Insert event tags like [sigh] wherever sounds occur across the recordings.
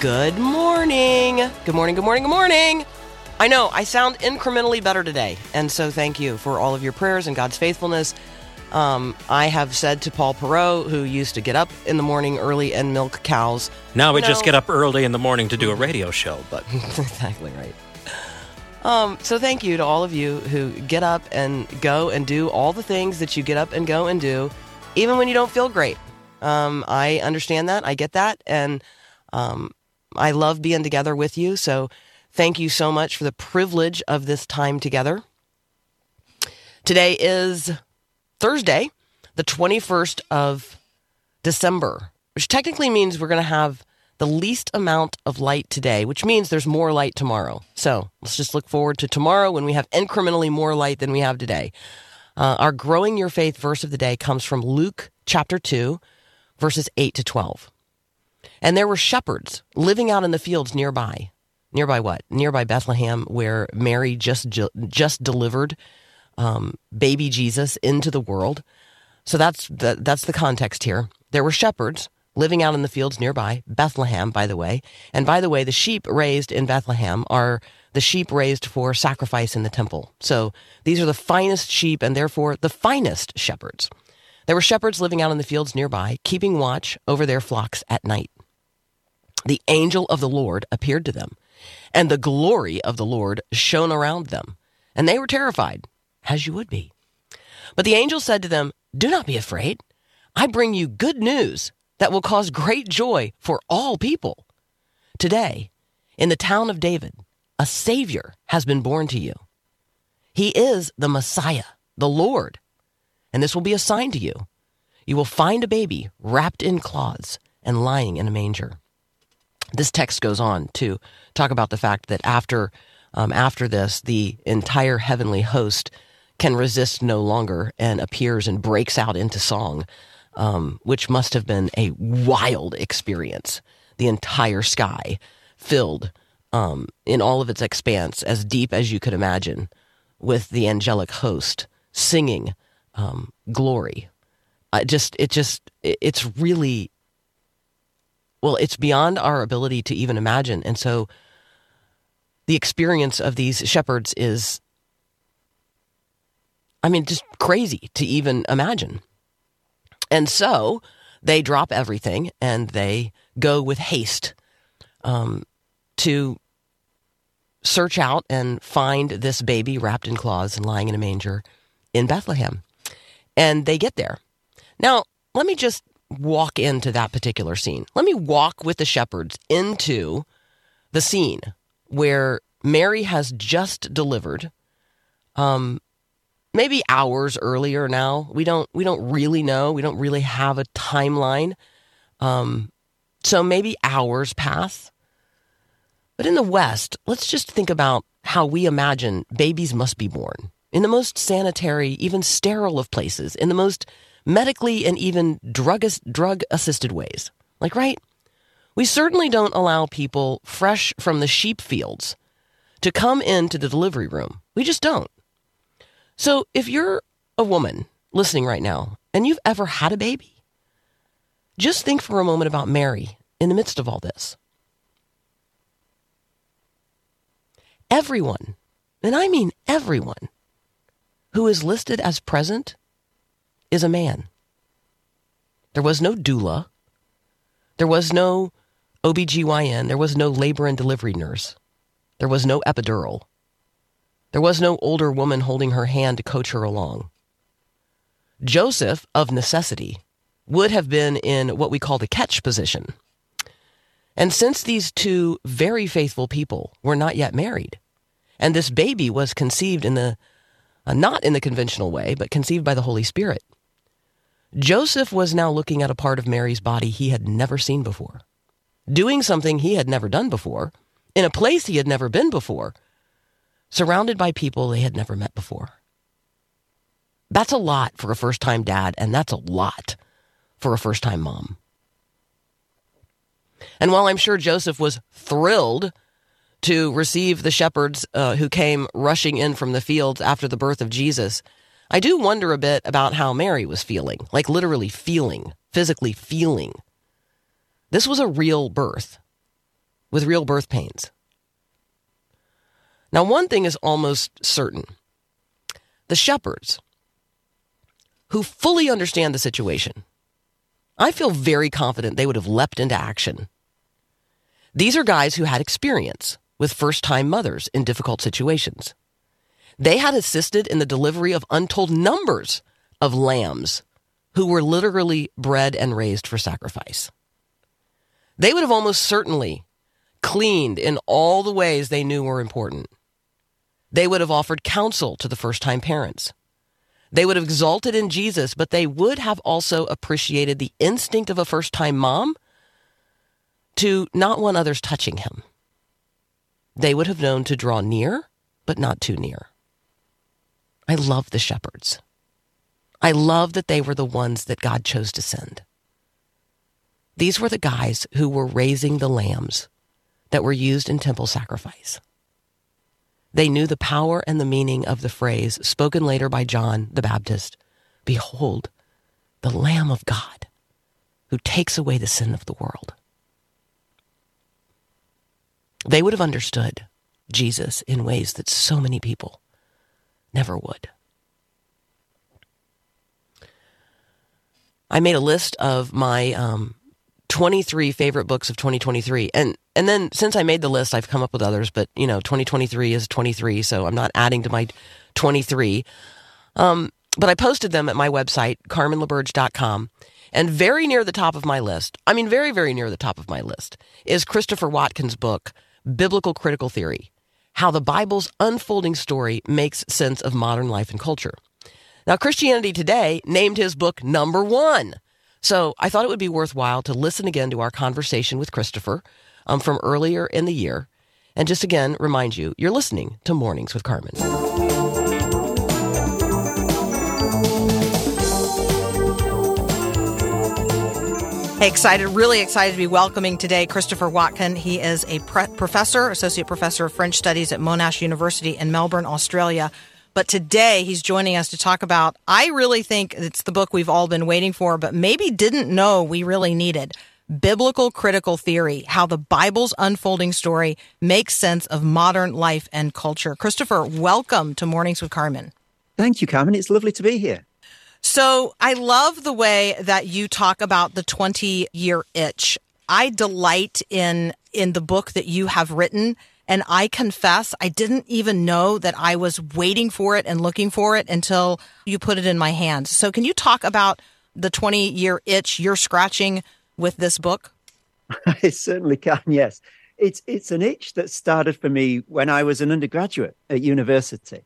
Good morning. Good morning, good morning, good morning. I know I sound incrementally better today, and so thank you for all of your prayers and God's faithfulness. Um, I have said to Paul Perot, who used to get up in the morning early and milk cows. Now we you just know- get up early in the morning to do a [laughs] radio show, but [laughs] exactly right. Um, so thank you to all of you who get up and go and do all the things that you get up and go and do, even when you don't feel great. Um, I understand that. I get that. And um, I love being together with you. So thank you so much for the privilege of this time together. Today is Thursday, the 21st of December, which technically means we're going to have the least amount of light today, which means there's more light tomorrow. So let's just look forward to tomorrow when we have incrementally more light than we have today. Uh, our growing your faith verse of the day comes from Luke chapter 2, verses 8 to 12. And there were shepherds living out in the fields nearby. Nearby what? Nearby Bethlehem, where Mary just just delivered um, baby Jesus into the world. So that's the, that's the context here. There were shepherds living out in the fields nearby Bethlehem, by the way. And by the way, the sheep raised in Bethlehem are the sheep raised for sacrifice in the temple. So these are the finest sheep and therefore the finest shepherds. There were shepherds living out in the fields nearby, keeping watch over their flocks at night. The angel of the Lord appeared to them, and the glory of the Lord shone around them, and they were terrified, as you would be. But the angel said to them, Do not be afraid. I bring you good news that will cause great joy for all people. Today, in the town of David, a Savior has been born to you. He is the Messiah, the Lord. And this will be a sign to you. You will find a baby wrapped in cloths and lying in a manger. This text goes on to talk about the fact that after, um, after this, the entire heavenly host can resist no longer and appears and breaks out into song, um, which must have been a wild experience. The entire sky filled um, in all of its expanse, as deep as you could imagine, with the angelic host singing um, glory. I just, it just it's really, well, it's beyond our ability to even imagine. And so the experience of these shepherds is, I mean, just crazy to even imagine. And so they drop everything and they go with haste um, to search out and find this baby wrapped in cloths and lying in a manger in Bethlehem. And they get there. Now, let me just walk into that particular scene. Let me walk with the shepherds into the scene where Mary has just delivered um maybe hours earlier now. We don't we don't really know. We don't really have a timeline. Um so maybe hours pass. But in the West, let's just think about how we imagine babies must be born in the most sanitary, even sterile of places, in the most medically and even drug assisted ways. Like, right? We certainly don't allow people fresh from the sheep fields to come into the delivery room. We just don't. So if you're a woman listening right now and you've ever had a baby, just think for a moment about Mary in the midst of all this. Everyone, and I mean everyone, who is listed as present is a man. There was no doula. There was no OBGYN. There was no labor and delivery nurse. There was no epidural. There was no older woman holding her hand to coach her along. Joseph, of necessity, would have been in what we call the catch position. And since these two very faithful people were not yet married, and this baby was conceived in the uh, not in the conventional way, but conceived by the Holy Spirit, Joseph was now looking at a part of Mary's body he had never seen before, doing something he had never done before, in a place he had never been before, surrounded by people they had never met before. That's a lot for a first time dad, and that's a lot for a first time mom. And while I'm sure Joseph was thrilled to receive the shepherds uh, who came rushing in from the fields after the birth of Jesus, I do wonder a bit about how Mary was feeling, like literally feeling, physically feeling. This was a real birth with real birth pains. Now, one thing is almost certain the shepherds, who fully understand the situation, I feel very confident they would have leapt into action. These are guys who had experience with first time mothers in difficult situations. They had assisted in the delivery of untold numbers of lambs who were literally bred and raised for sacrifice. They would have almost certainly cleaned in all the ways they knew were important. They would have offered counsel to the first time parents. They would have exalted in Jesus, but they would have also appreciated the instinct of a first time mom to not want others touching him. They would have known to draw near, but not too near. I love the shepherds. I love that they were the ones that God chose to send. These were the guys who were raising the lambs that were used in temple sacrifice. They knew the power and the meaning of the phrase spoken later by John the Baptist Behold, the Lamb of God who takes away the sin of the world. They would have understood Jesus in ways that so many people never would. I made a list of my um, 23 favorite books of 2023. And and then since I made the list, I've come up with others, but you know, 2023 is 23, so I'm not adding to my 23. Um, but I posted them at my website, carmenlaberge.com. And very near the top of my list, I mean, very, very near the top of my list, is Christopher Watkin's book, Biblical Critical Theory How the Bible's Unfolding Story Makes Sense of Modern Life and Culture. Now, Christianity Today named his book number one. So I thought it would be worthwhile to listen again to our conversation with Christopher um, from earlier in the year. And just again, remind you, you're listening to Mornings with Carmen. Hey, excited, really excited to be welcoming today Christopher Watkin. He is a pre- professor, associate professor of French studies at Monash University in Melbourne, Australia. But today he's joining us to talk about, I really think it's the book we've all been waiting for, but maybe didn't know we really needed. Biblical Critical Theory How the Bible's Unfolding Story Makes Sense of Modern Life and Culture. Christopher, welcome to Mornings with Carmen. Thank you, Carmen. It's lovely to be here. So I love the way that you talk about the 20 year itch. I delight in in the book that you have written and I confess I didn't even know that I was waiting for it and looking for it until you put it in my hands. So can you talk about the 20 year itch you're scratching with this book? [laughs] I certainly can. Yes. It's it's an itch that started for me when I was an undergraduate at university.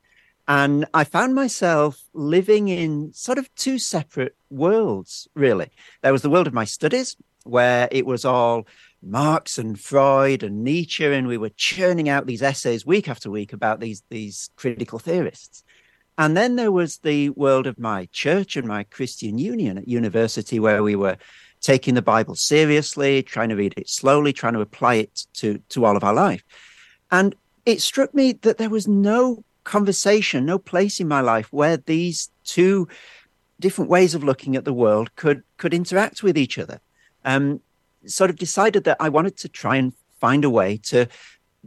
And I found myself living in sort of two separate worlds, really. There was the world of my studies, where it was all Marx and Freud and Nietzsche, and we were churning out these essays week after week about these, these critical theorists. And then there was the world of my church and my Christian union at university, where we were taking the Bible seriously, trying to read it slowly, trying to apply it to, to all of our life. And it struck me that there was no conversation, no place in my life where these two different ways of looking at the world could could interact with each other. Um, sort of decided that I wanted to try and find a way to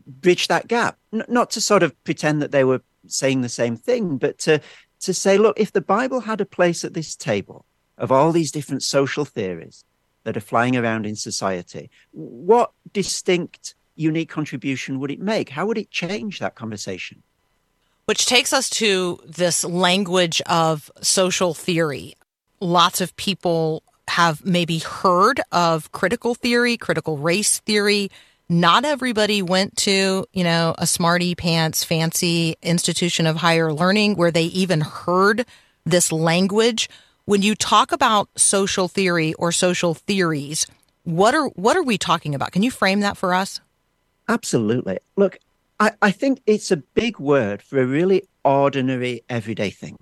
bridge that gap, N- not to sort of pretend that they were saying the same thing, but to to say, look, if the Bible had a place at this table of all these different social theories that are flying around in society, what distinct, unique contribution would it make? How would it change that conversation? Which takes us to this language of social theory. Lots of people have maybe heard of critical theory, critical race theory. Not everybody went to, you know, a smarty pants fancy institution of higher learning where they even heard this language. When you talk about social theory or social theories, what are what are we talking about? Can you frame that for us? Absolutely. Look, I, I think it's a big word for a really ordinary, everyday thing.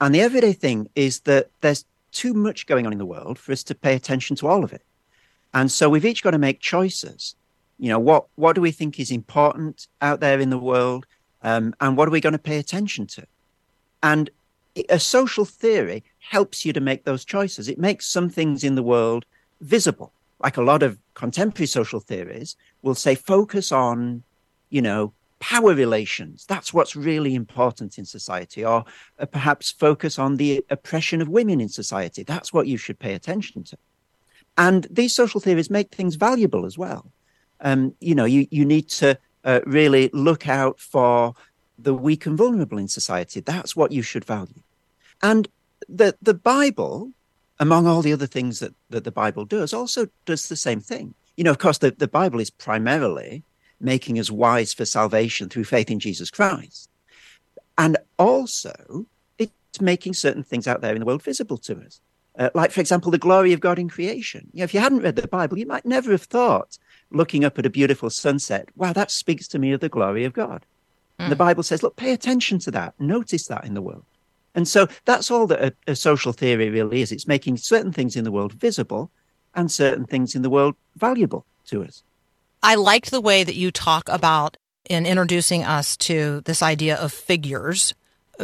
And the everyday thing is that there's too much going on in the world for us to pay attention to all of it. And so we've each got to make choices. You know, what, what do we think is important out there in the world? Um, and what are we going to pay attention to? And a social theory helps you to make those choices. It makes some things in the world visible. Like a lot of contemporary social theories will say, focus on, you know, power relations. That's what's really important in society. Or uh, perhaps focus on the oppression of women in society. That's what you should pay attention to. And these social theories make things valuable as well. Um, you know, you, you need to uh, really look out for the weak and vulnerable in society. That's what you should value. And the, the Bible, among all the other things that, that the Bible does, also does the same thing. You know, of course, the, the Bible is primarily making us wise for salvation through faith in Jesus Christ. And also, it's making certain things out there in the world visible to us. Uh, like, for example, the glory of God in creation. You know, if you hadn't read the Bible, you might never have thought, looking up at a beautiful sunset, wow, that speaks to me of the glory of God. Mm. The Bible says, look, pay attention to that. Notice that in the world. And so that's all that a, a social theory really is. It's making certain things in the world visible and certain things in the world valuable to us. I liked the way that you talk about in introducing us to this idea of figures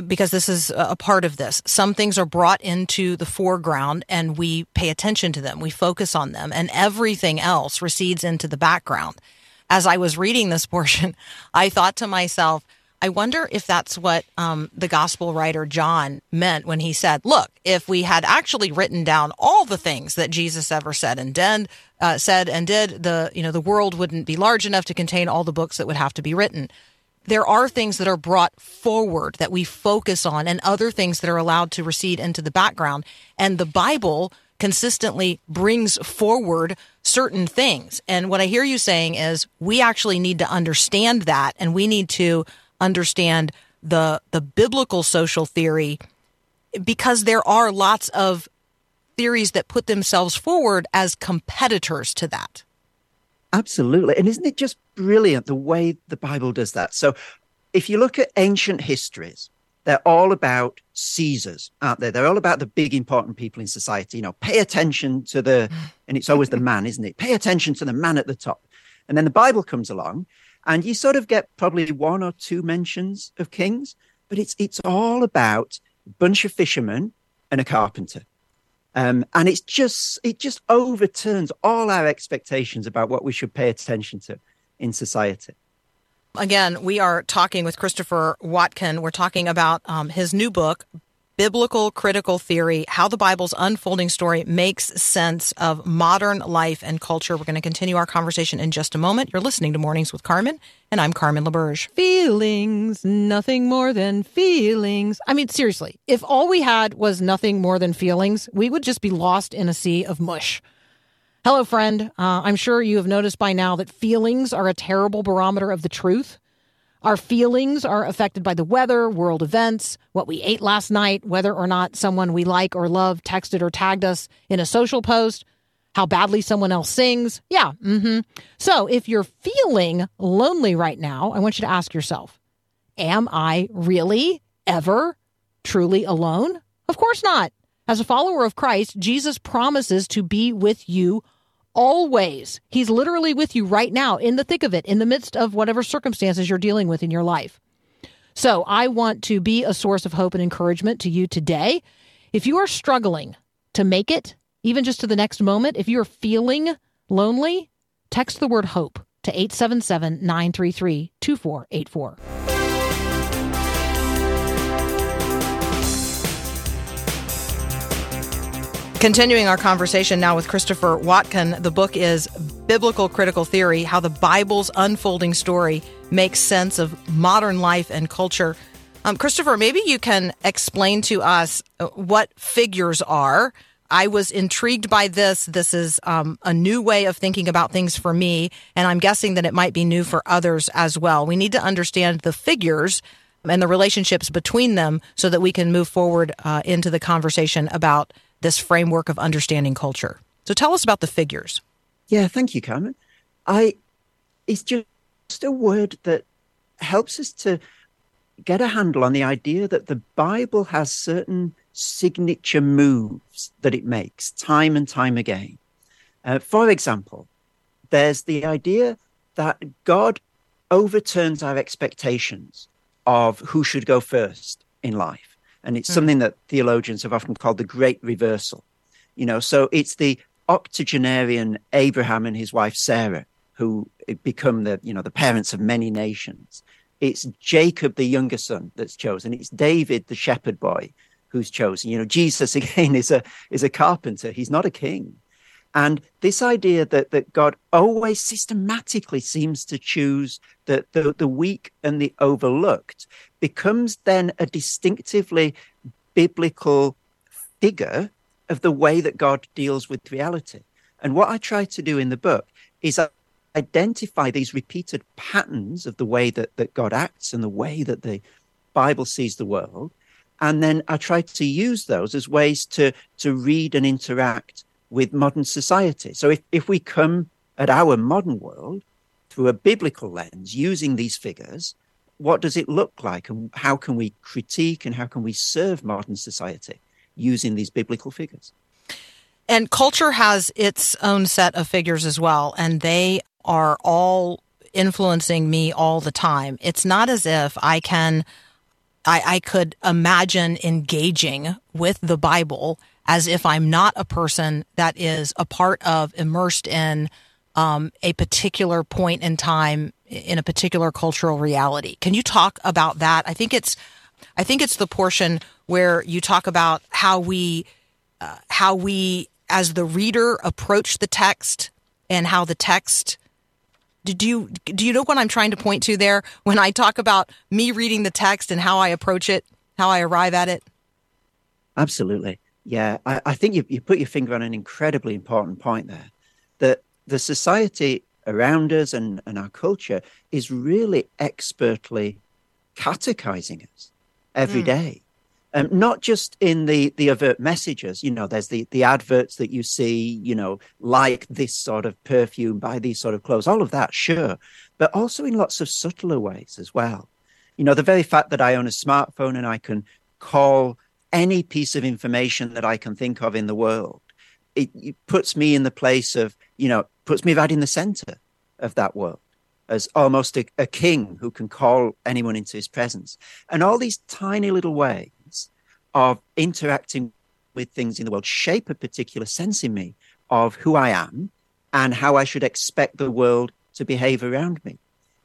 because this is a part of this. Some things are brought into the foreground and we pay attention to them, we focus on them, and everything else recedes into the background. As I was reading this [laughs] portion, I thought to myself, I wonder if that's what um, the gospel writer John meant when he said, "Look, if we had actually written down all the things that Jesus ever said and did, uh, said and did, the you know the world wouldn't be large enough to contain all the books that would have to be written." There are things that are brought forward that we focus on, and other things that are allowed to recede into the background. And the Bible consistently brings forward certain things. And what I hear you saying is we actually need to understand that, and we need to understand the the biblical social theory because there are lots of theories that put themselves forward as competitors to that. Absolutely. And isn't it just brilliant the way the Bible does that? So if you look at ancient histories, they're all about Caesars, aren't they? They're all about the big important people in society. You know, pay attention to the, and it's always the [laughs] man, isn't it? Pay attention to the man at the top. And then the Bible comes along and you sort of get probably one or two mentions of kings, but it's it's all about a bunch of fishermen and a carpenter. Um, and it's just it just overturns all our expectations about what we should pay attention to in society. Again, we are talking with Christopher Watkin. We're talking about um, his new book, biblical critical theory, how the Bible's unfolding story makes sense of modern life and culture. We're going to continue our conversation in just a moment. You're listening to Mornings with Carmen, and I'm Carmen LaBerge. Feelings, nothing more than feelings. I mean, seriously, if all we had was nothing more than feelings, we would just be lost in a sea of mush. Hello, friend. Uh, I'm sure you have noticed by now that feelings are a terrible barometer of the truth. Our feelings are affected by the weather, world events, what we ate last night, whether or not someone we like or love texted or tagged us in a social post, how badly someone else sings. Yeah. Mm-hmm. So if you're feeling lonely right now, I want you to ask yourself, am I really ever truly alone? Of course not. As a follower of Christ, Jesus promises to be with you always. He's literally with you right now in the thick of it, in the midst of whatever circumstances you're dealing with in your life. So I want to be a source of hope and encouragement to you today. If you are struggling to make it, even just to the next moment, if you're feeling lonely, text the word hope to 877 933 2484. Continuing our conversation now with Christopher Watkin, the book is Biblical Critical Theory How the Bible's Unfolding Story Makes Sense of Modern Life and Culture. Um, Christopher, maybe you can explain to us uh, what figures are. I was intrigued by this. This is um, a new way of thinking about things for me, and I'm guessing that it might be new for others as well. We need to understand the figures and the relationships between them so that we can move forward uh, into the conversation about this framework of understanding culture. So tell us about the figures. Yeah, thank you, Carmen. I it's just a word that helps us to get a handle on the idea that the Bible has certain signature moves that it makes time and time again. Uh, for example, there's the idea that God overturns our expectations of who should go first in life. And it's hmm. something that theologians have often called the great reversal. You know, so it's the octogenarian Abraham and his wife Sarah who become the, you know, the parents of many nations. It's Jacob, the younger son, that's chosen. It's David, the shepherd boy, who's chosen. You know, Jesus [laughs] again is a is a carpenter. He's not a king. And this idea that, that God always systematically seems to choose the, the, the weak and the overlooked becomes then a distinctively biblical figure of the way that God deals with reality. And what I try to do in the book is identify these repeated patterns of the way that, that God acts and the way that the Bible sees the world. And then I try to use those as ways to, to read and interact with modern society. So if, if we come at our modern world through a biblical lens using these figures, what does it look like and how can we critique and how can we serve modern society using these biblical figures? And culture has its own set of figures as well, and they are all influencing me all the time. It's not as if I can, I, I could imagine engaging with the Bible as if I'm not a person that is a part of, immersed in um, a particular point in time in a particular cultural reality. Can you talk about that? I think it's, I think it's the portion where you talk about how we, uh, how we as the reader approach the text and how the text do you do you know what I'm trying to point to there when I talk about me reading the text and how I approach it, how I arrive at it? Absolutely. Yeah, I, I think you, you put your finger on an incredibly important point there. That the society around us and, and our culture is really expertly catechizing us every Mm. day. Um, not just in the the overt messages, you know, there's the the adverts that you see, you know, like this sort of perfume, buy these sort of clothes, all of that, sure, but also in lots of subtler ways as well. You know, the very fact that I own a smartphone and I can call any piece of information that I can think of in the world, it, it puts me in the place of, you know, puts me right in the center of that world as almost a, a king who can call anyone into his presence. And all these tiny little ways of interacting with things in the world shape a particular sense in me of who I am and how I should expect the world to behave around me.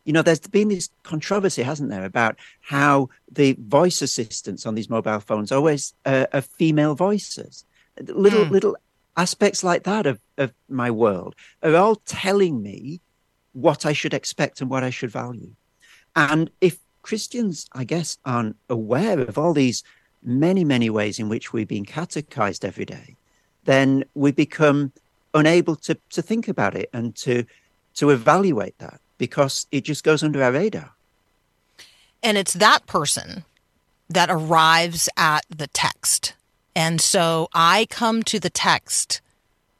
You know, there's been this controversy, hasn't there, about how the voice assistants on these mobile phones always uh, are female voices. Little Hmm. little aspects like that of, of my world are all telling me what I should expect and what I should value. And if Christians, I guess, aren't aware of all these many, many ways in which we're being catechized every day, then we become unable to, to think about it and to to evaluate that because it just goes under our radar. And it's that person that arrives at the text. And so I come to the text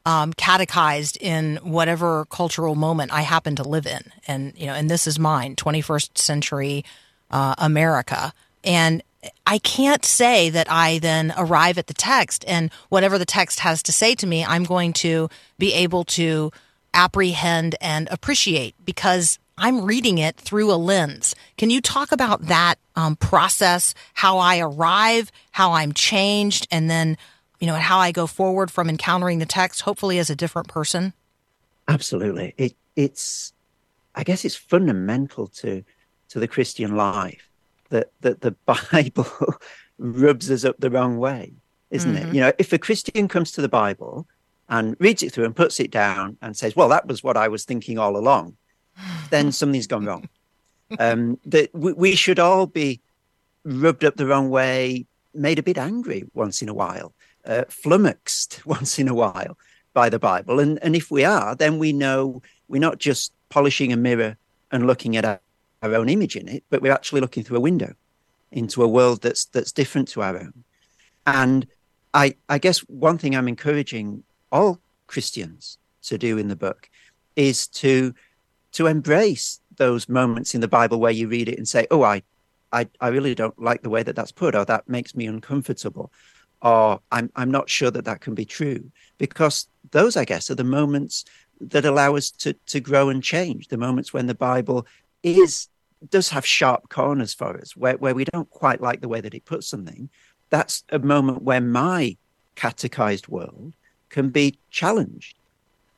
um, catechized in whatever cultural moment I happen to live in. And, you know, and this is mine, 21st century uh, America. And I can't say that I then arrive at the text and whatever the text has to say to me, I'm going to be able to apprehend and appreciate because I'm reading it through a lens. Can you talk about that um, process, how I arrive, how I'm changed, and then, you know, how I go forward from encountering the text, hopefully as a different person? Absolutely. It it's I guess it's fundamental to to the Christian life that that the [laughs] Bible rubs us up the wrong way, isn't it? You know, if a Christian comes to the Bible and reads it through and puts it down and says, "Well, that was what I was thinking all along," [laughs] then something's gone wrong. Um, that we, we should all be rubbed up the wrong way, made a bit angry once in a while uh, flummoxed [laughs] once in a while by the Bible. And, and if we are, then we know we're not just polishing a mirror and looking at our, our own image in it, but we're actually looking through a window into a world that's that's different to our own. And I I guess one thing I'm encouraging all Christians to do in the book is to to embrace those moments in the Bible where you read it and say, "Oh, I I, I really don't like the way that that's put, or that makes me uncomfortable, or I'm I'm not sure that that can be true." Because those, I guess, are the moments that allow us to to grow and change. The moments when the Bible is does have sharp corners for us, where where we don't quite like the way that it puts something. That's a moment where my catechized world can be challenged.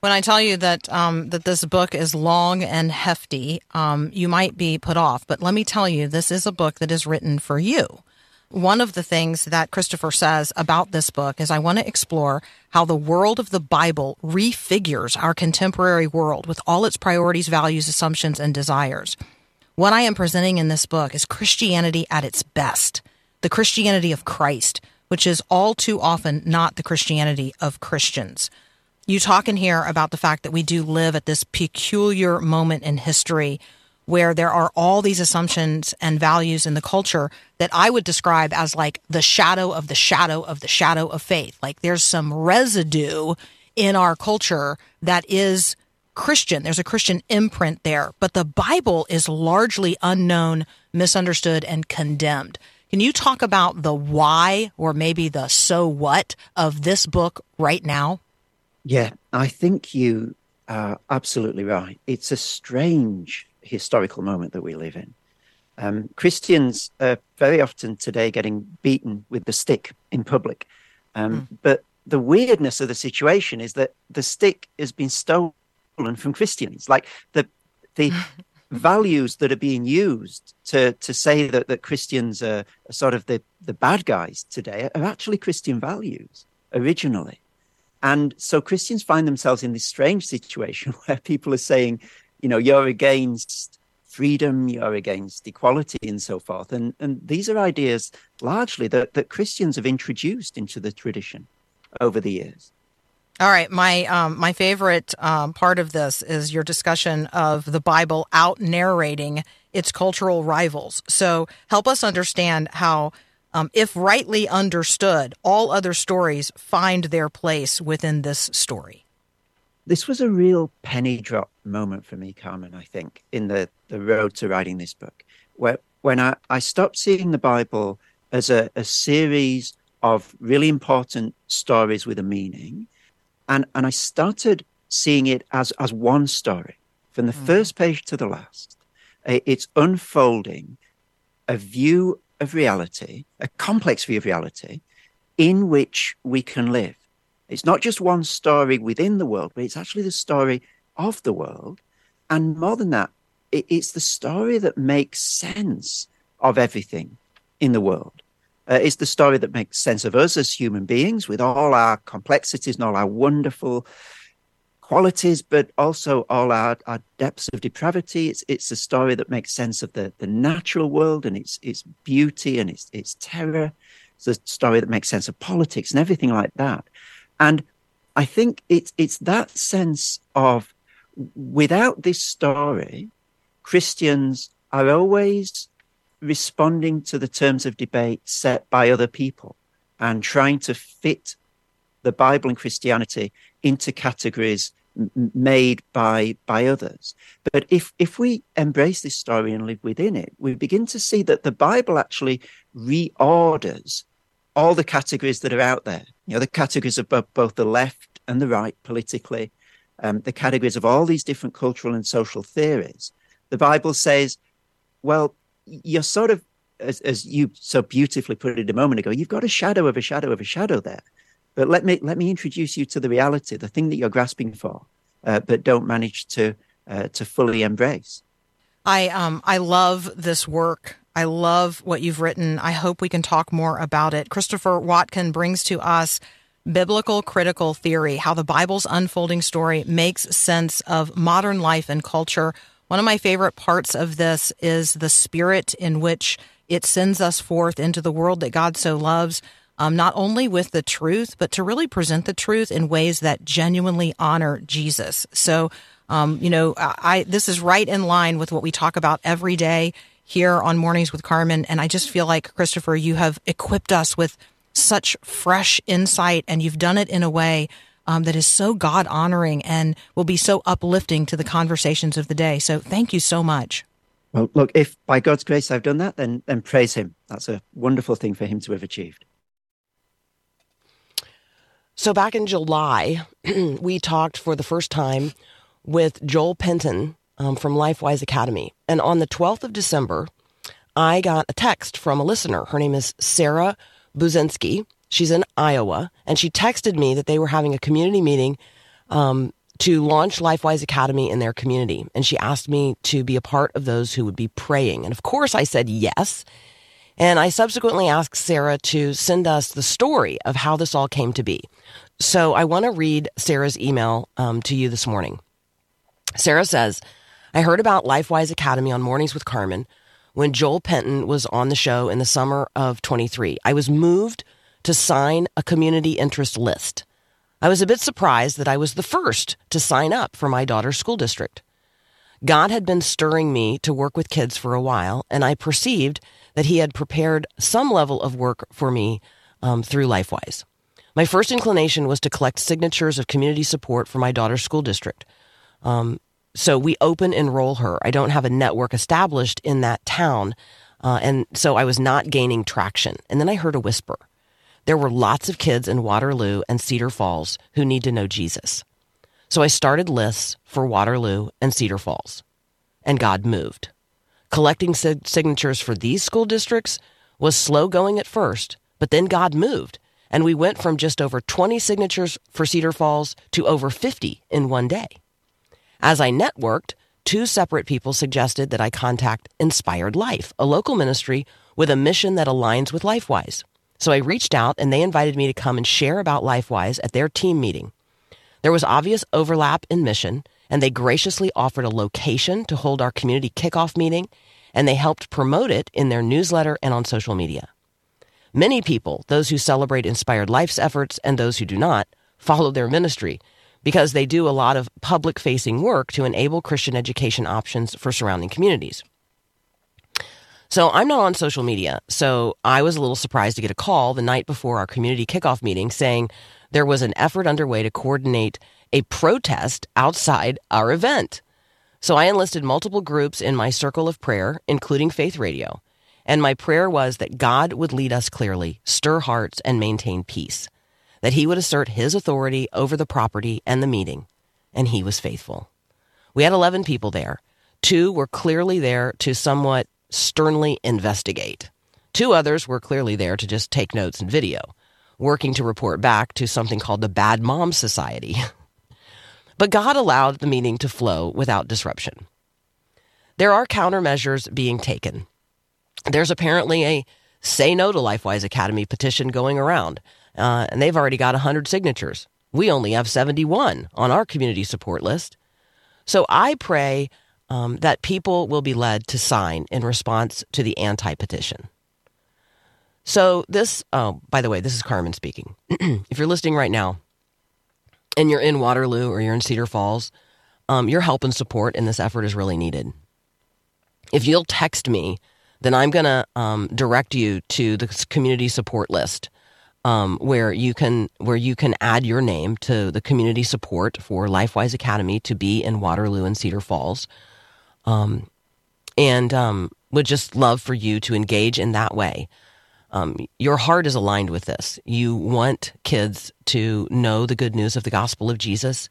When I tell you that um, that this book is long and hefty, um, you might be put off. But let me tell you, this is a book that is written for you. One of the things that Christopher says about this book is I want to explore how the world of the Bible refigures our contemporary world with all its priorities, values, assumptions, and desires. What I am presenting in this book is Christianity at its best, the Christianity of Christ, which is all too often not the Christianity of Christians. You talk in here about the fact that we do live at this peculiar moment in history where there are all these assumptions and values in the culture that I would describe as like the shadow of the shadow of the shadow of faith. Like there's some residue in our culture that is Christian. There's a Christian imprint there, but the Bible is largely unknown, misunderstood, and condemned. Can you talk about the why or maybe the so what of this book right now? Yeah, I think you are absolutely right. It's a strange historical moment that we live in. Um, Christians are very often today getting beaten with the stick in public. Um, mm. But the weirdness of the situation is that the stick has been stolen from Christians. Like the the [laughs] values that are being used to to say that, that Christians are, are sort of the, the bad guys today are actually Christian values originally. And so Christians find themselves in this strange situation [laughs] where people are saying, you know, you're against freedom, you're against equality, and so forth. And and these are ideas largely that, that Christians have introduced into the tradition over the years. All right, my um, my favorite um, part of this is your discussion of the Bible out narrating its cultural rivals. So help us understand how, um, if rightly understood, all other stories find their place within this story this was a real penny drop moment for me, Carmen, I think, in the, the road to writing this book, where when I, I stopped seeing the Bible as a, a series of really important stories with a meaning, and, and I started seeing it as, as one story from the mm. first page to the last. It's unfolding a view of reality, a complex view of reality, in which we can live. It's not just one story within the world, but it's actually the story of the world. And more than that, it's the story that makes sense of everything in the world. Uh, it's the story that makes sense of us as human beings with all our complexities and all our wonderful qualities, but also all our, our depths of depravity. It's it's a story that makes sense of the, the natural world and its its beauty and its its terror. It's a story that makes sense of politics and everything like that. And I think it's it's that sense of without this story, Christians are always responding to the terms of debate set by other people and trying to fit the Bible and Christianity into categories m- made by by others. But if if we embrace this story and live within it, we begin to see that the Bible actually reorders all the categories that are out there. You know, the categories of both, the left and the right politically, um, the categories of all these different cultural and social theories. The Bible says, well, you're sort of, as, as you so beautifully put it a moment ago, you've got a shadow of a shadow of a shadow there. But let me let me introduce you to the reality, the thing that you're grasping for, uh, but don't manage to uh, to fully embrace. I um I love this work I love what you've written. I hope we can talk more about it. Christopher Watkin brings to us biblical critical theory, how the Bible's unfolding story makes sense of modern life and culture. One of my favorite parts of this is the spirit in which it sends us forth into the world that God so loves. um, not only with the truth, but to really present the truth in ways that genuinely honor Jesus. So, um, you know, I, this is right in line with what we talk about every day here on Mornings with Carmen. And I just feel like, Christopher, you have equipped us with such fresh insight and you've done it in a way um, that is so God honoring and will be so uplifting to the conversations of the day. So thank you so much. Well, look, if by God's grace I've done that, then then praise Him. That's a wonderful thing for Him to have achieved. So back in July, [clears throat] we talked for the first time with Joel Penton um, from LifeWise Academy. And on the 12th of December, I got a text from a listener. Her name is Sarah Buzinski. She's in Iowa. And she texted me that they were having a community meeting um, to launch LifeWise Academy in their community. And she asked me to be a part of those who would be praying. And of course, I said yes. And I subsequently asked Sarah to send us the story of how this all came to be. So I want to read Sarah's email um, to you this morning. Sarah says, I heard about LifeWise Academy on Mornings with Carmen when Joel Penton was on the show in the summer of 23. I was moved to sign a community interest list. I was a bit surprised that I was the first to sign up for my daughter's school district. God had been stirring me to work with kids for a while, and I perceived that He had prepared some level of work for me um, through LifeWise. My first inclination was to collect signatures of community support for my daughter's school district. Um, so we open enroll her. I don't have a network established in that town. Uh, and so I was not gaining traction. And then I heard a whisper. There were lots of kids in Waterloo and Cedar Falls who need to know Jesus. So I started lists for Waterloo and Cedar Falls. And God moved. Collecting sig- signatures for these school districts was slow going at first, but then God moved. And we went from just over 20 signatures for Cedar Falls to over 50 in one day. As I networked, two separate people suggested that I contact Inspired Life, a local ministry with a mission that aligns with LifeWise. So I reached out and they invited me to come and share about LifeWise at their team meeting. There was obvious overlap in mission, and they graciously offered a location to hold our community kickoff meeting, and they helped promote it in their newsletter and on social media. Many people, those who celebrate Inspired Life's efforts and those who do not, follow their ministry because they do a lot of public facing work to enable Christian education options for surrounding communities. So I'm not on social media. So I was a little surprised to get a call the night before our community kickoff meeting saying there was an effort underway to coordinate a protest outside our event. So I enlisted multiple groups in my circle of prayer, including Faith Radio. And my prayer was that God would lead us clearly, stir hearts, and maintain peace that he would assert his authority over the property and the meeting, and he was faithful. We had 11 people there. Two were clearly there to somewhat sternly investigate. Two others were clearly there to just take notes and video, working to report back to something called the Bad Mom Society. [laughs] but God allowed the meeting to flow without disruption. There are countermeasures being taken. There's apparently a Say No to LifeWise Academy petition going around uh, and they've already got 100 signatures. We only have 71 on our community support list. So I pray um, that people will be led to sign in response to the anti petition. So, this, oh, by the way, this is Carmen speaking. [clears throat] if you're listening right now and you're in Waterloo or you're in Cedar Falls, um, your help and support in this effort is really needed. If you'll text me, then I'm going to um, direct you to the community support list um, where you can where you can add your name to the community support for LifeWise Academy to be in Waterloo and Cedar Falls, um, and um, would just love for you to engage in that way. Um, your heart is aligned with this. You want kids to know the good news of the gospel of Jesus,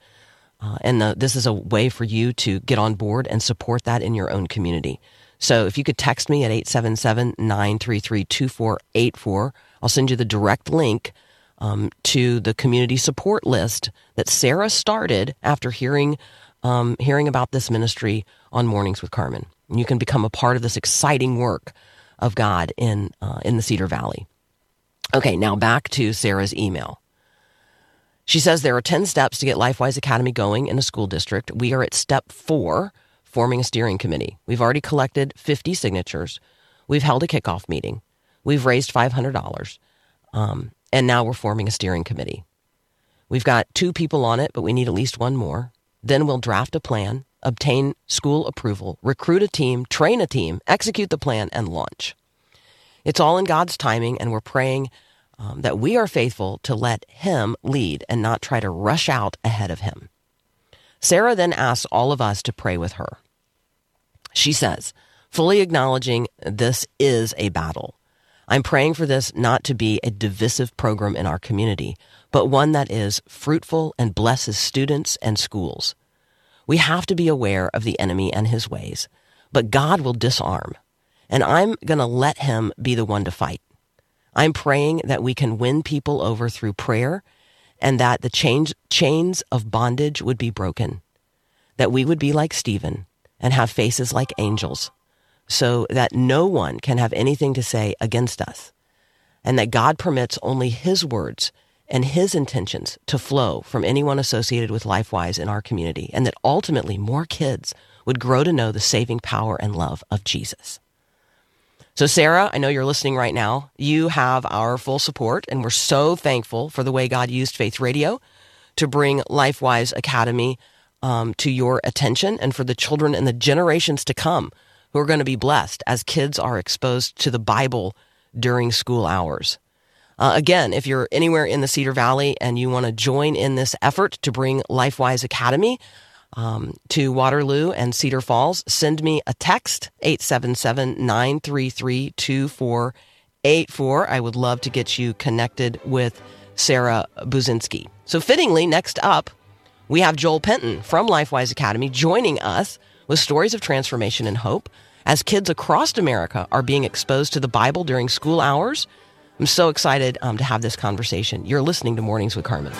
uh, and the, this is a way for you to get on board and support that in your own community. So if you could text me at 877 933 2484 I'll send you the direct link um, to the community support list that Sarah started after hearing um, hearing about this ministry on Mornings with Carmen. You can become a part of this exciting work of God in uh, in the Cedar Valley. Okay, now back to Sarah's email. She says there are 10 steps to get LifeWise Academy going in a school district. We are at step four, forming a steering committee. We've already collected 50 signatures. We've held a kickoff meeting. We've raised $500. Um, And now we're forming a steering committee. We've got two people on it, but we need at least one more. Then we'll draft a plan, obtain school approval, recruit a team, train a team, execute the plan, and launch. It's all in God's timing, and we're praying um, that we are faithful to let Him lead and not try to rush out ahead of Him. Sarah then asks all of us to pray with her. She says, fully acknowledging this is a battle. I'm praying for this not to be a divisive program in our community, but one that is fruitful and blesses students and schools. We have to be aware of the enemy and his ways, but God will disarm, and I'm going to let him be the one to fight. I'm praying that we can win people over through prayer and that the change, chains of bondage would be broken, that we would be like Stephen and have faces like angels, so that no one can have anything to say against us, and that God permits only his words and his intentions to flow from anyone associated with LifeWise in our community, and that ultimately more kids would grow to know the saving power and love of Jesus. So, Sarah, I know you're listening right now. You have our full support, and we're so thankful for the way God used Faith Radio to bring LifeWise Academy um, to your attention and for the children and the generations to come who are going to be blessed as kids are exposed to the Bible during school hours. Uh, again, if you're anywhere in the Cedar Valley and you want to join in this effort to bring LifeWise Academy, um, to Waterloo and Cedar Falls, send me a text 877 933 2484. I would love to get you connected with Sarah Buzinski. So, fittingly, next up, we have Joel Penton from LifeWise Academy joining us with stories of transformation and hope as kids across America are being exposed to the Bible during school hours. I'm so excited um, to have this conversation. You're listening to Mornings with Carmen.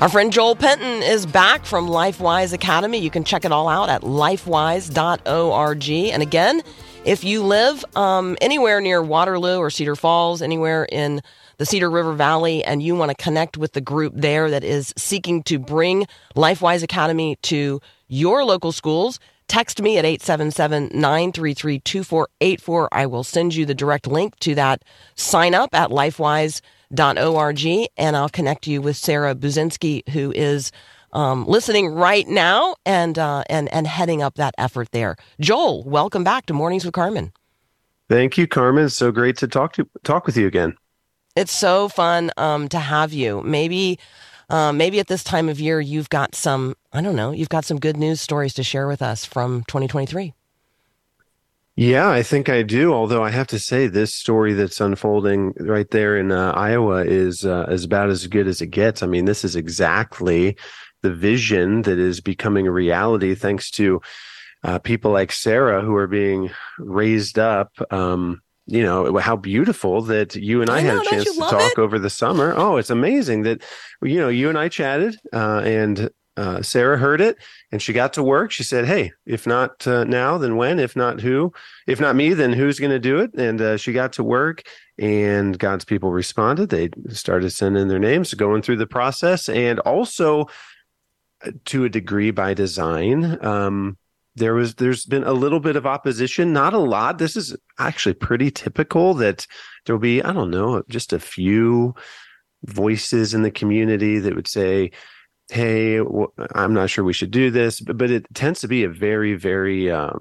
Our friend Joel Penton is back from LifeWise Academy. You can check it all out at lifewise.org. And again, if you live um, anywhere near Waterloo or Cedar Falls, anywhere in the Cedar River Valley, and you want to connect with the group there that is seeking to bring LifeWise Academy to your local schools, text me at 877 933 2484. I will send you the direct link to that sign up at LifeWise.org org, and I'll connect you with Sarah Buzinski, who is um, listening right now and uh, and and heading up that effort there. Joel, welcome back to Mornings with Carmen. Thank you, Carmen. So great to talk to talk with you again. It's so fun um, to have you. Maybe. Uh, maybe at this time of year, you've got some, I don't know, you've got some good news stories to share with us from 2023. Yeah, I think I do. Although I have to say, this story that's unfolding right there in uh, Iowa is uh, is about as good as it gets. I mean, this is exactly the vision that is becoming a reality thanks to uh, people like Sarah who are being raised up. Um, you know how beautiful that you and I, I had a chance to talk it? over the summer. Oh, it's amazing that you know you and I chatted, uh, and uh, Sarah heard it and she got to work. She said, "Hey, if not uh, now, then when? If not who? If not me, then who's going to do it?" And uh, she got to work, and God's people responded. They started sending their names, going through the process, and also uh, to a degree by design. Um, there was there's been a little bit of opposition, not a lot. This is actually pretty typical that there'll be I don't know just a few voices in the community that would say hey i'm not sure we should do this but, but it tends to be a very very uh,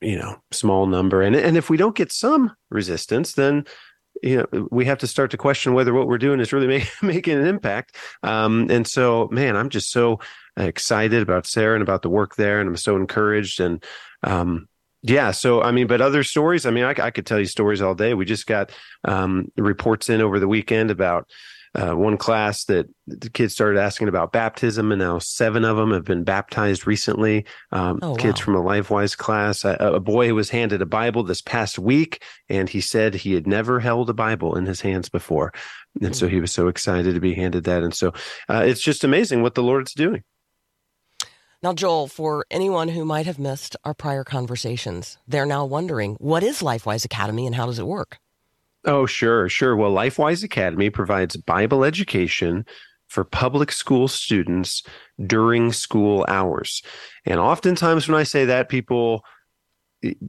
you know small number and and if we don't get some resistance then you know we have to start to question whether what we're doing is really [laughs] make, making an impact um, and so man i'm just so excited about sarah and about the work there and i'm so encouraged and um, yeah so i mean but other stories i mean I, I could tell you stories all day we just got um, reports in over the weekend about uh, one class that the kids started asking about baptism, and now seven of them have been baptized recently. Um, Oh, kids from a LifeWise class. A, a boy was handed a Bible this past week, and he said he had never held a Bible in his hands before, and so he was so excited to be handed that. And so uh, it's just amazing what the Lord's doing. Now, Joel, for anyone who might have missed our prior conversations, they're now wondering what is LifeWise Academy and how does it work? Oh, sure, sure. Well, LifeWise Academy provides Bible education for public school students during school hours. And oftentimes when I say that, people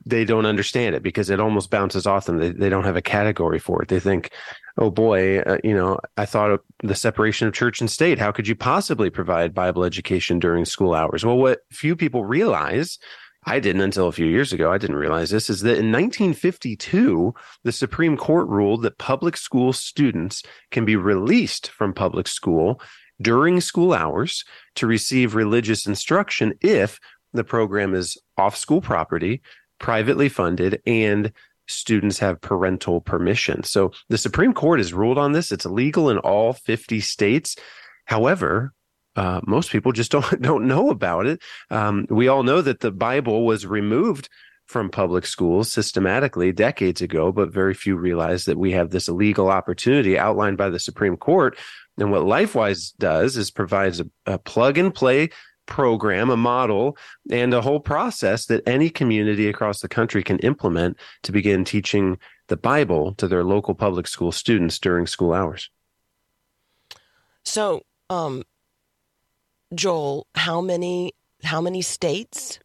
they don't understand it because it almost bounces off them. They, they don't have a category for it. They think, oh boy, uh, you know, I thought of the separation of church and state. How could you possibly provide Bible education during school hours? Well, what few people realize, I didn't until a few years ago, I didn't realize this, is that in 1952, the Supreme Court ruled that public school students can be released from public school during school hours to receive religious instruction if the program is off school property privately funded and students have parental permission. So the Supreme Court has ruled on this. It's illegal in all 50 states. However, uh, most people just [laughs] don't don't know about it. Um, we all know that the Bible was removed from public schools systematically decades ago, but very few realize that we have this legal opportunity outlined by the Supreme Court. And what LifeWise does is provides a, a plug and play program, a model, and a whole process that any community across the country can implement to begin teaching the Bible to their local public school students during school hours. So, um, Joel, how many how many states,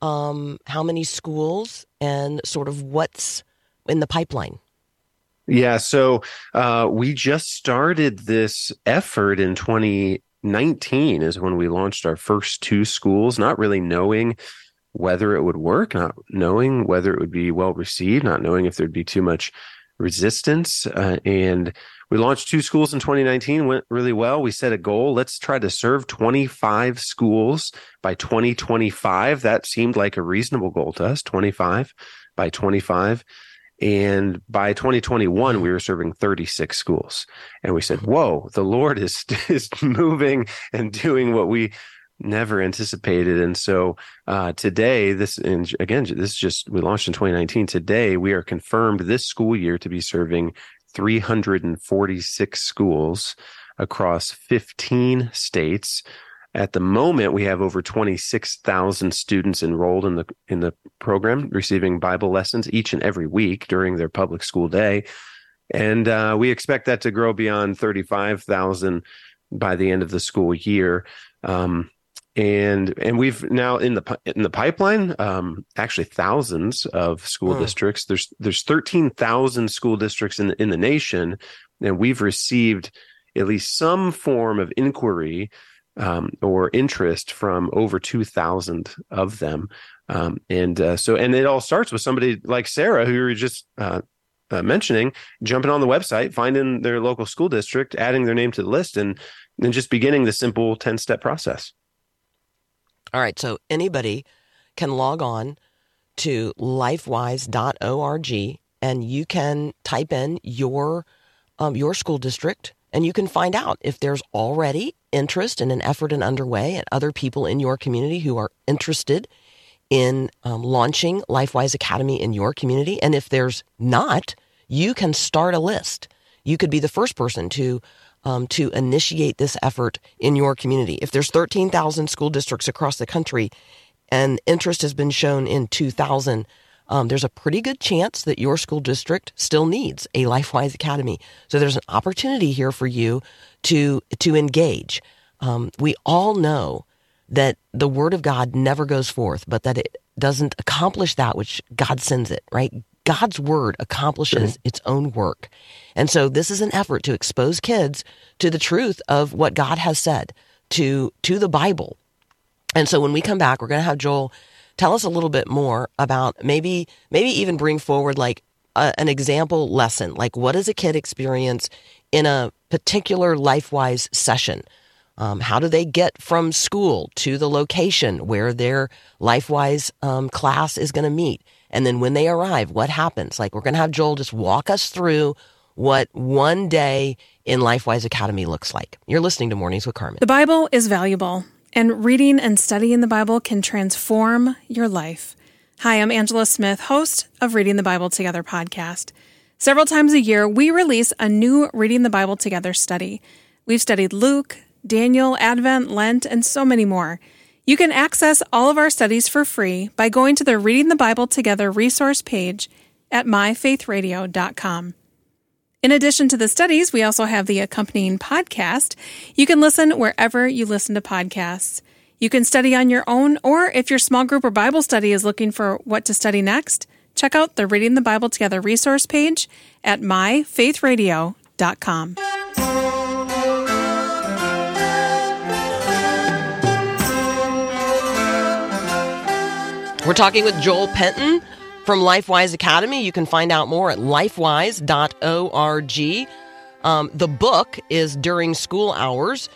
um, how many schools, and sort of what's in the pipeline? Yeah, so uh, we just started this effort in 20 19 is when we launched our first two schools, not really knowing whether it would work, not knowing whether it would be well received, not knowing if there'd be too much resistance. Uh, and we launched two schools in 2019, went really well. We set a goal. Let's try to serve 25 schools by 2025. That seemed like a reasonable goal to us, 25 by 25. And by 2021, we were serving 36 schools. And we said, whoa, the Lord is, [laughs] is moving and doing what we never anticipated. And so uh, today, this, and again, this is just, we launched in 2019. Today, we are confirmed this school year to be serving 346 schools across 15 states at the moment, we have over 26,000 students enrolled in the in the program, receiving Bible lessons each and every week during their public school day, and uh, we expect that to grow beyond 35,000 by the end of the school year. Um, and and we've now in the in the pipeline um, actually thousands of school districts. There's there's 13,000 school districts in in the nation, and we've received at least some form of inquiry um, or interest from over 2,000 of them. Um, and uh, so, and it all starts with somebody like Sarah, who you were just uh, uh, mentioning, jumping on the website, finding their local school district, adding their name to the list, and then just beginning the simple 10 step process. All right. So anybody can log on to lifewise.org and you can type in your um, your school district and you can find out if there's already interest and an effort and underway and other people in your community who are interested in um, launching LifeWise Academy in your community. And if there's not, you can start a list. You could be the first person to um, to initiate this effort in your community. If there's 13,000 school districts across the country and interest has been shown in 2,000, um, there's a pretty good chance that your school district still needs a LifeWise Academy. So there's an opportunity here for you to to engage. Um, we all know that the Word of God never goes forth, but that it doesn't accomplish that which God sends it. Right? God's Word accomplishes its own work, and so this is an effort to expose kids to the truth of what God has said to to the Bible. And so when we come back, we're going to have Joel tell us a little bit more about maybe maybe even bring forward like a, an example lesson. Like what does a kid experience in a particular lifewise session? Um, how do they get from school to the location where their lifewise um, class is going to meet? And then when they arrive what happens? Like we're going to have joel just walk us through what one day in lifewise academy looks like. You're listening to mornings with carmen. The Bible is valuable, and reading and studying the Bible can transform your life. Hi, I'm Angela Smith, host of Reading the Bible Together podcast. Several times a year, we release a new Reading the Bible Together study. We've studied Luke, Daniel, Advent, Lent, and so many more. You can access all of our studies for free by going to the Reading the Bible Together resource page at myfaithradio.com. In addition to the studies, we also have the accompanying podcast. You can listen wherever you listen to podcasts. You can study on your own, or if your small group or Bible study is looking for what to study next, check out the Reading the Bible Together resource page at myfaithradio.com. We're talking with Joel Penton from LifeWise Academy. You can find out more at lifewise.org. Um, the book is During School Hours.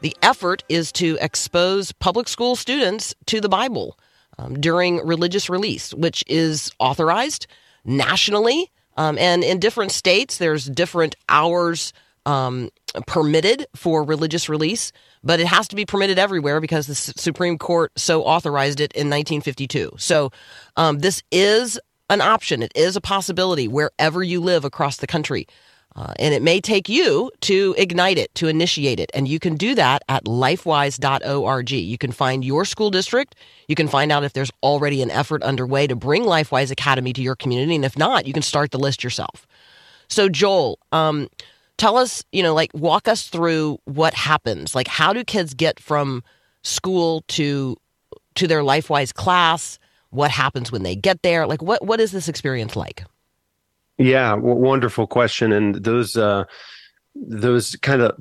The effort is to expose public school students to the Bible um, during religious release, which is authorized nationally. Um, and in different states, there's different hours um, permitted for religious release, but it has to be permitted everywhere because the Supreme Court so authorized it in 1952. So um, this is an option. It is a possibility wherever you live across the country. Uh, and it may take you to ignite it, to initiate it. And you can do that at lifewise.org. You can find your school district. You can find out if there's already an effort underway to bring LifeWise Academy to your community. And if not, you can start the list yourself. So, Joel, um, tell us, you know, like walk us through what happens. Like, how do kids get from school to to their LifeWise class? What happens when they get there? Like, what what is this experience like? Yeah, w- wonderful question, and those uh, those kind of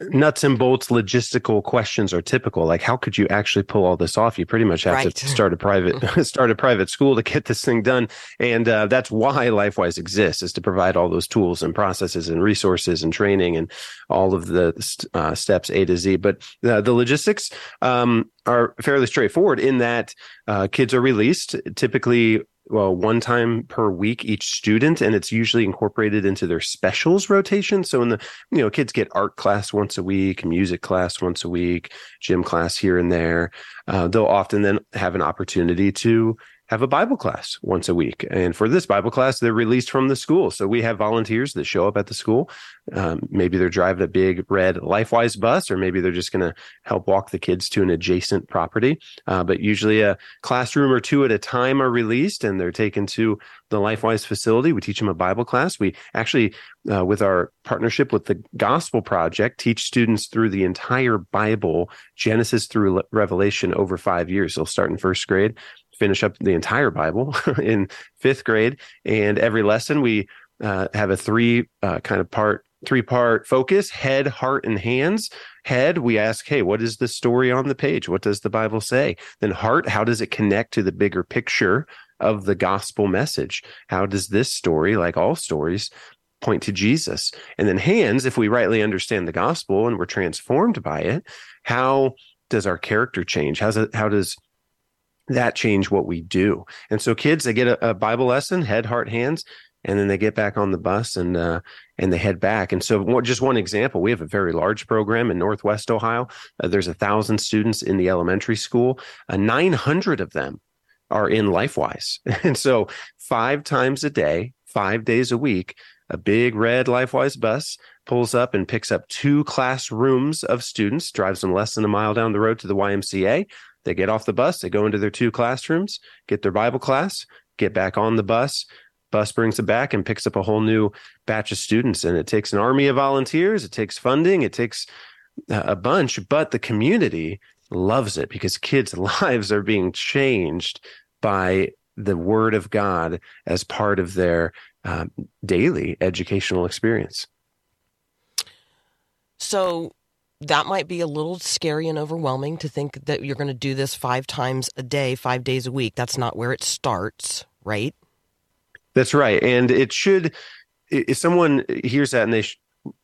nuts and bolts logistical questions are typical. Like, how could you actually pull all this off? You pretty much have Right. to [laughs] start a private [laughs] start a private school to get this thing done, and uh, that's why LifeWise exists is to provide all those tools and processes and resources and training and all of the uh, steps A to Z. But uh, the logistics um, are fairly straightforward in that uh, kids are released typically well one time per week each student and it's usually incorporated into their specials rotation. So in the you know kids get art class once a week music class once a week gym class here and there. Uh, they'll often then have an opportunity to have a Bible class once a week. And for this Bible class, they're released from the school. So we have volunteers that show up at the school. Um, maybe they're driving a big red LifeWise bus, or maybe they're just going to help walk the kids to an adjacent property. Uh, but usually a classroom or two at a time are released and they're taken to the LifeWise facility. We teach them a Bible class. We actually, uh, with our partnership with the Gospel Project, teach students through the entire Bible, Genesis through Revelation, over five years. They'll start in first grade finish up the entire Bible [laughs] in fifth grade. And every lesson we uh, have a three uh, kind of part, three part focus head, heart, and hands. Head, we ask, hey, what is the story on the page? What does the Bible say? Then heart, how does it connect to the bigger picture of the gospel message? How does this story, like all stories, point to Jesus? And then hands, if we rightly understand the gospel and we're transformed by it, how does our character change? How's it, how does that change what we do. And so kids, they get a, a Bible lesson, head, heart, hands, and then they get back on the bus and uh, and they head back. And so, one, just one example, we have a very large program in Northwest Ohio. Uh, there's a thousand students in the elementary school. Uh, Nine hundred of them are in LifeWise, [laughs] and so five times a day, five days a week, a big red LifeWise bus pulls up and picks up two classrooms of students, drives them less than a mile down the road to the YMCA. They get off the bus, they go into their two classrooms, get their Bible class, get back on the bus. Bus brings them back and picks up a whole new batch of students. And it takes an army of volunteers, it takes funding, it takes uh, a bunch, but the community loves it because kids' [laughs] lives are being changed by the word of God as part of their um, daily educational experience. So that might be a little scary and overwhelming to think that you're going to do this five times a day, five days a week. That's not where it starts, right? That's right. And it should, if someone hears that and they sh-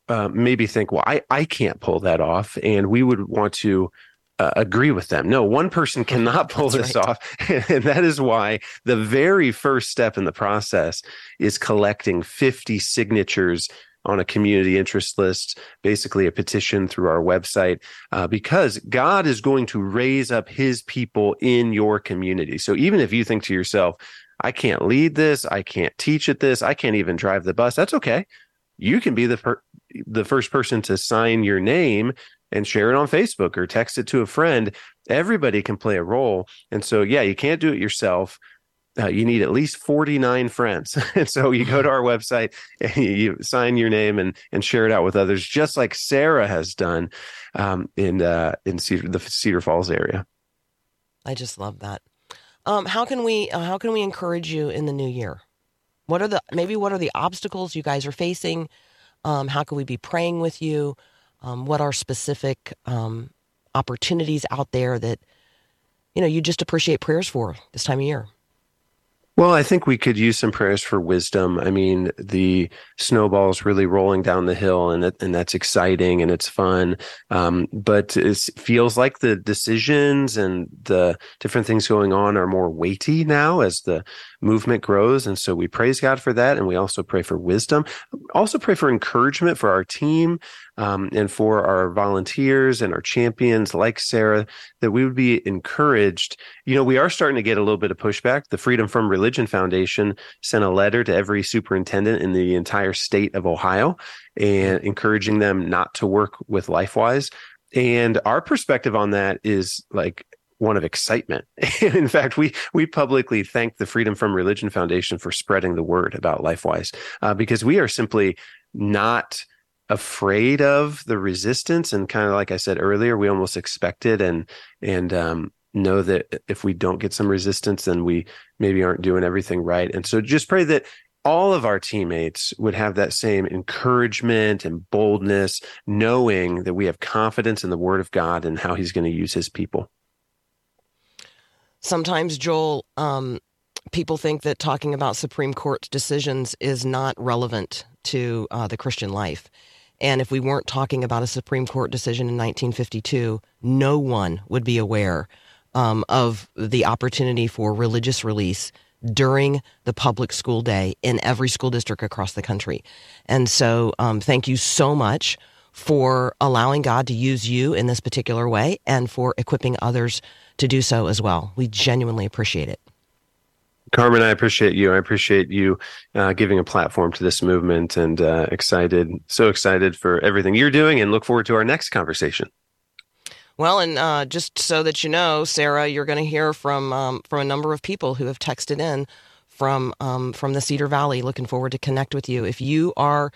uh, maybe think, well, I, I can't pull that off. And we would want to uh, agree with them. No, one person cannot pull That's this right. off. [laughs] And that is why the very first step in the process is collecting 50 signatures on a community interest list, basically a petition through our website, uh, because God is going to raise up his people in your community. So even if you think to yourself, I can't lead this, I can't teach at this, I can't even drive the bus, that's okay. You can be the per- the first person to sign your name and share it on Facebook or text it to a friend. Everybody can play a role. And so, yeah, you can't do it yourself. Uh, you need at least 49 friends. [laughs] and so you go to our website and you sign your name and, and share it out with others, just like Sarah has done um, in, uh, in Cedar, the Cedar Falls area. I just love that. Um, how can we uh, how can we encourage you in the new year? What are the maybe what are the obstacles you guys are facing? Um, how can we be praying with you? Um, what are specific um, opportunities out there that you know you just appreciate prayers for this time of year? Well, I think we could use some prayers for wisdom. I mean, the snowball's really rolling down the hill, and it, and that's exciting and it's fun. Um, but it feels like the decisions and the different things going on are more weighty now as the movement grows, and so we praise God for that, and we also pray for wisdom. Also, pray for encouragement for our team um, and for our volunteers and our champions like Sarah, that we would be encouraged. You know, we are starting to get a little bit of pushback. The Freedom from Religion Foundation sent a letter to every superintendent in the entire state of Ohio and encouraging them not to work with LifeWise. And our perspective on that is like one of excitement. [laughs] in fact, we we publicly thank the Freedom from Religion Foundation for spreading the word about LifeWise uh, because we are simply not afraid of the resistance and kind of like I said earlier, we almost expect it and and um, know that if we don't get some resistance, then we maybe aren't doing everything right. And so just pray that all of our teammates would have that same encouragement and boldness, knowing that we have confidence in the Word of God and how He's going to use His people. Sometimes, Joel, um, people think that talking about Supreme Court decisions is not relevant to uh, the Christian life. And if we weren't talking about a Supreme Court decision in 1952, no one would be aware um, of the opportunity for religious release during the public school day in every school district across the country. And so, um, thank you so much for allowing God to use you in this particular way and for equipping others to do so as well. We genuinely appreciate it. Carmen, I appreciate you. I appreciate you uh, giving a platform to this movement and uh, excited, so excited for everything you're doing and look forward to our next conversation. Well, and uh, just so that you know, Sarah, you're going to hear from um, from a number of people who have texted in from um, from the Cedar Valley. Looking forward to connect with you. If you are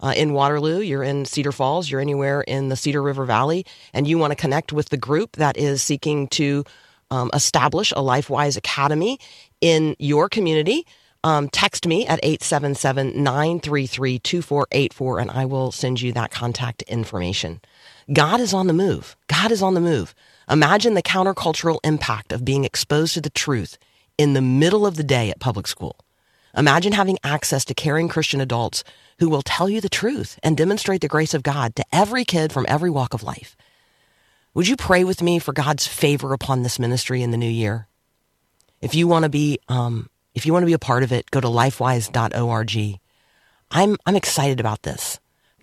uh, in Waterloo, you're in Cedar Falls, you're anywhere in the Cedar River Valley, and you want to connect with the group that is seeking to um, establish a LifeWise Academy in your community, um, text me at 877 933 2484 and I will send you that contact information. God is on the move. God is on the move. Imagine the countercultural impact of being exposed to the truth in the middle of the day at public school. Imagine having access to caring Christian adults who will tell you the truth and demonstrate the grace of God to every kid from every walk of life. Would you pray with me for God's favor upon this ministry in the new year? If you want to be, um, if you want to be a part of it, go to lifewise.org. I'm, I'm excited about this.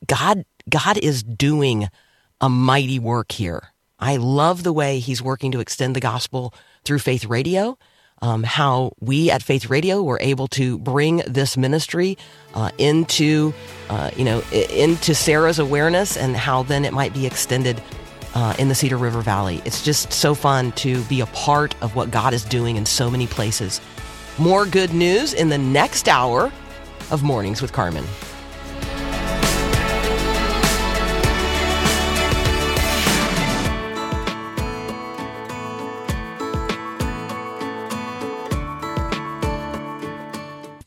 God, God is doing a mighty work here. I love the way he's working to extend the gospel through Faith Radio. Um, how we at Faith Radio were able to bring this ministry uh, into, uh, you know, into Sarah's awareness, and how then it might be extended uh, in the Cedar River Valley. It's just so fun to be a part of what God is doing in so many places. More good news in the next hour of Mornings with Carmen.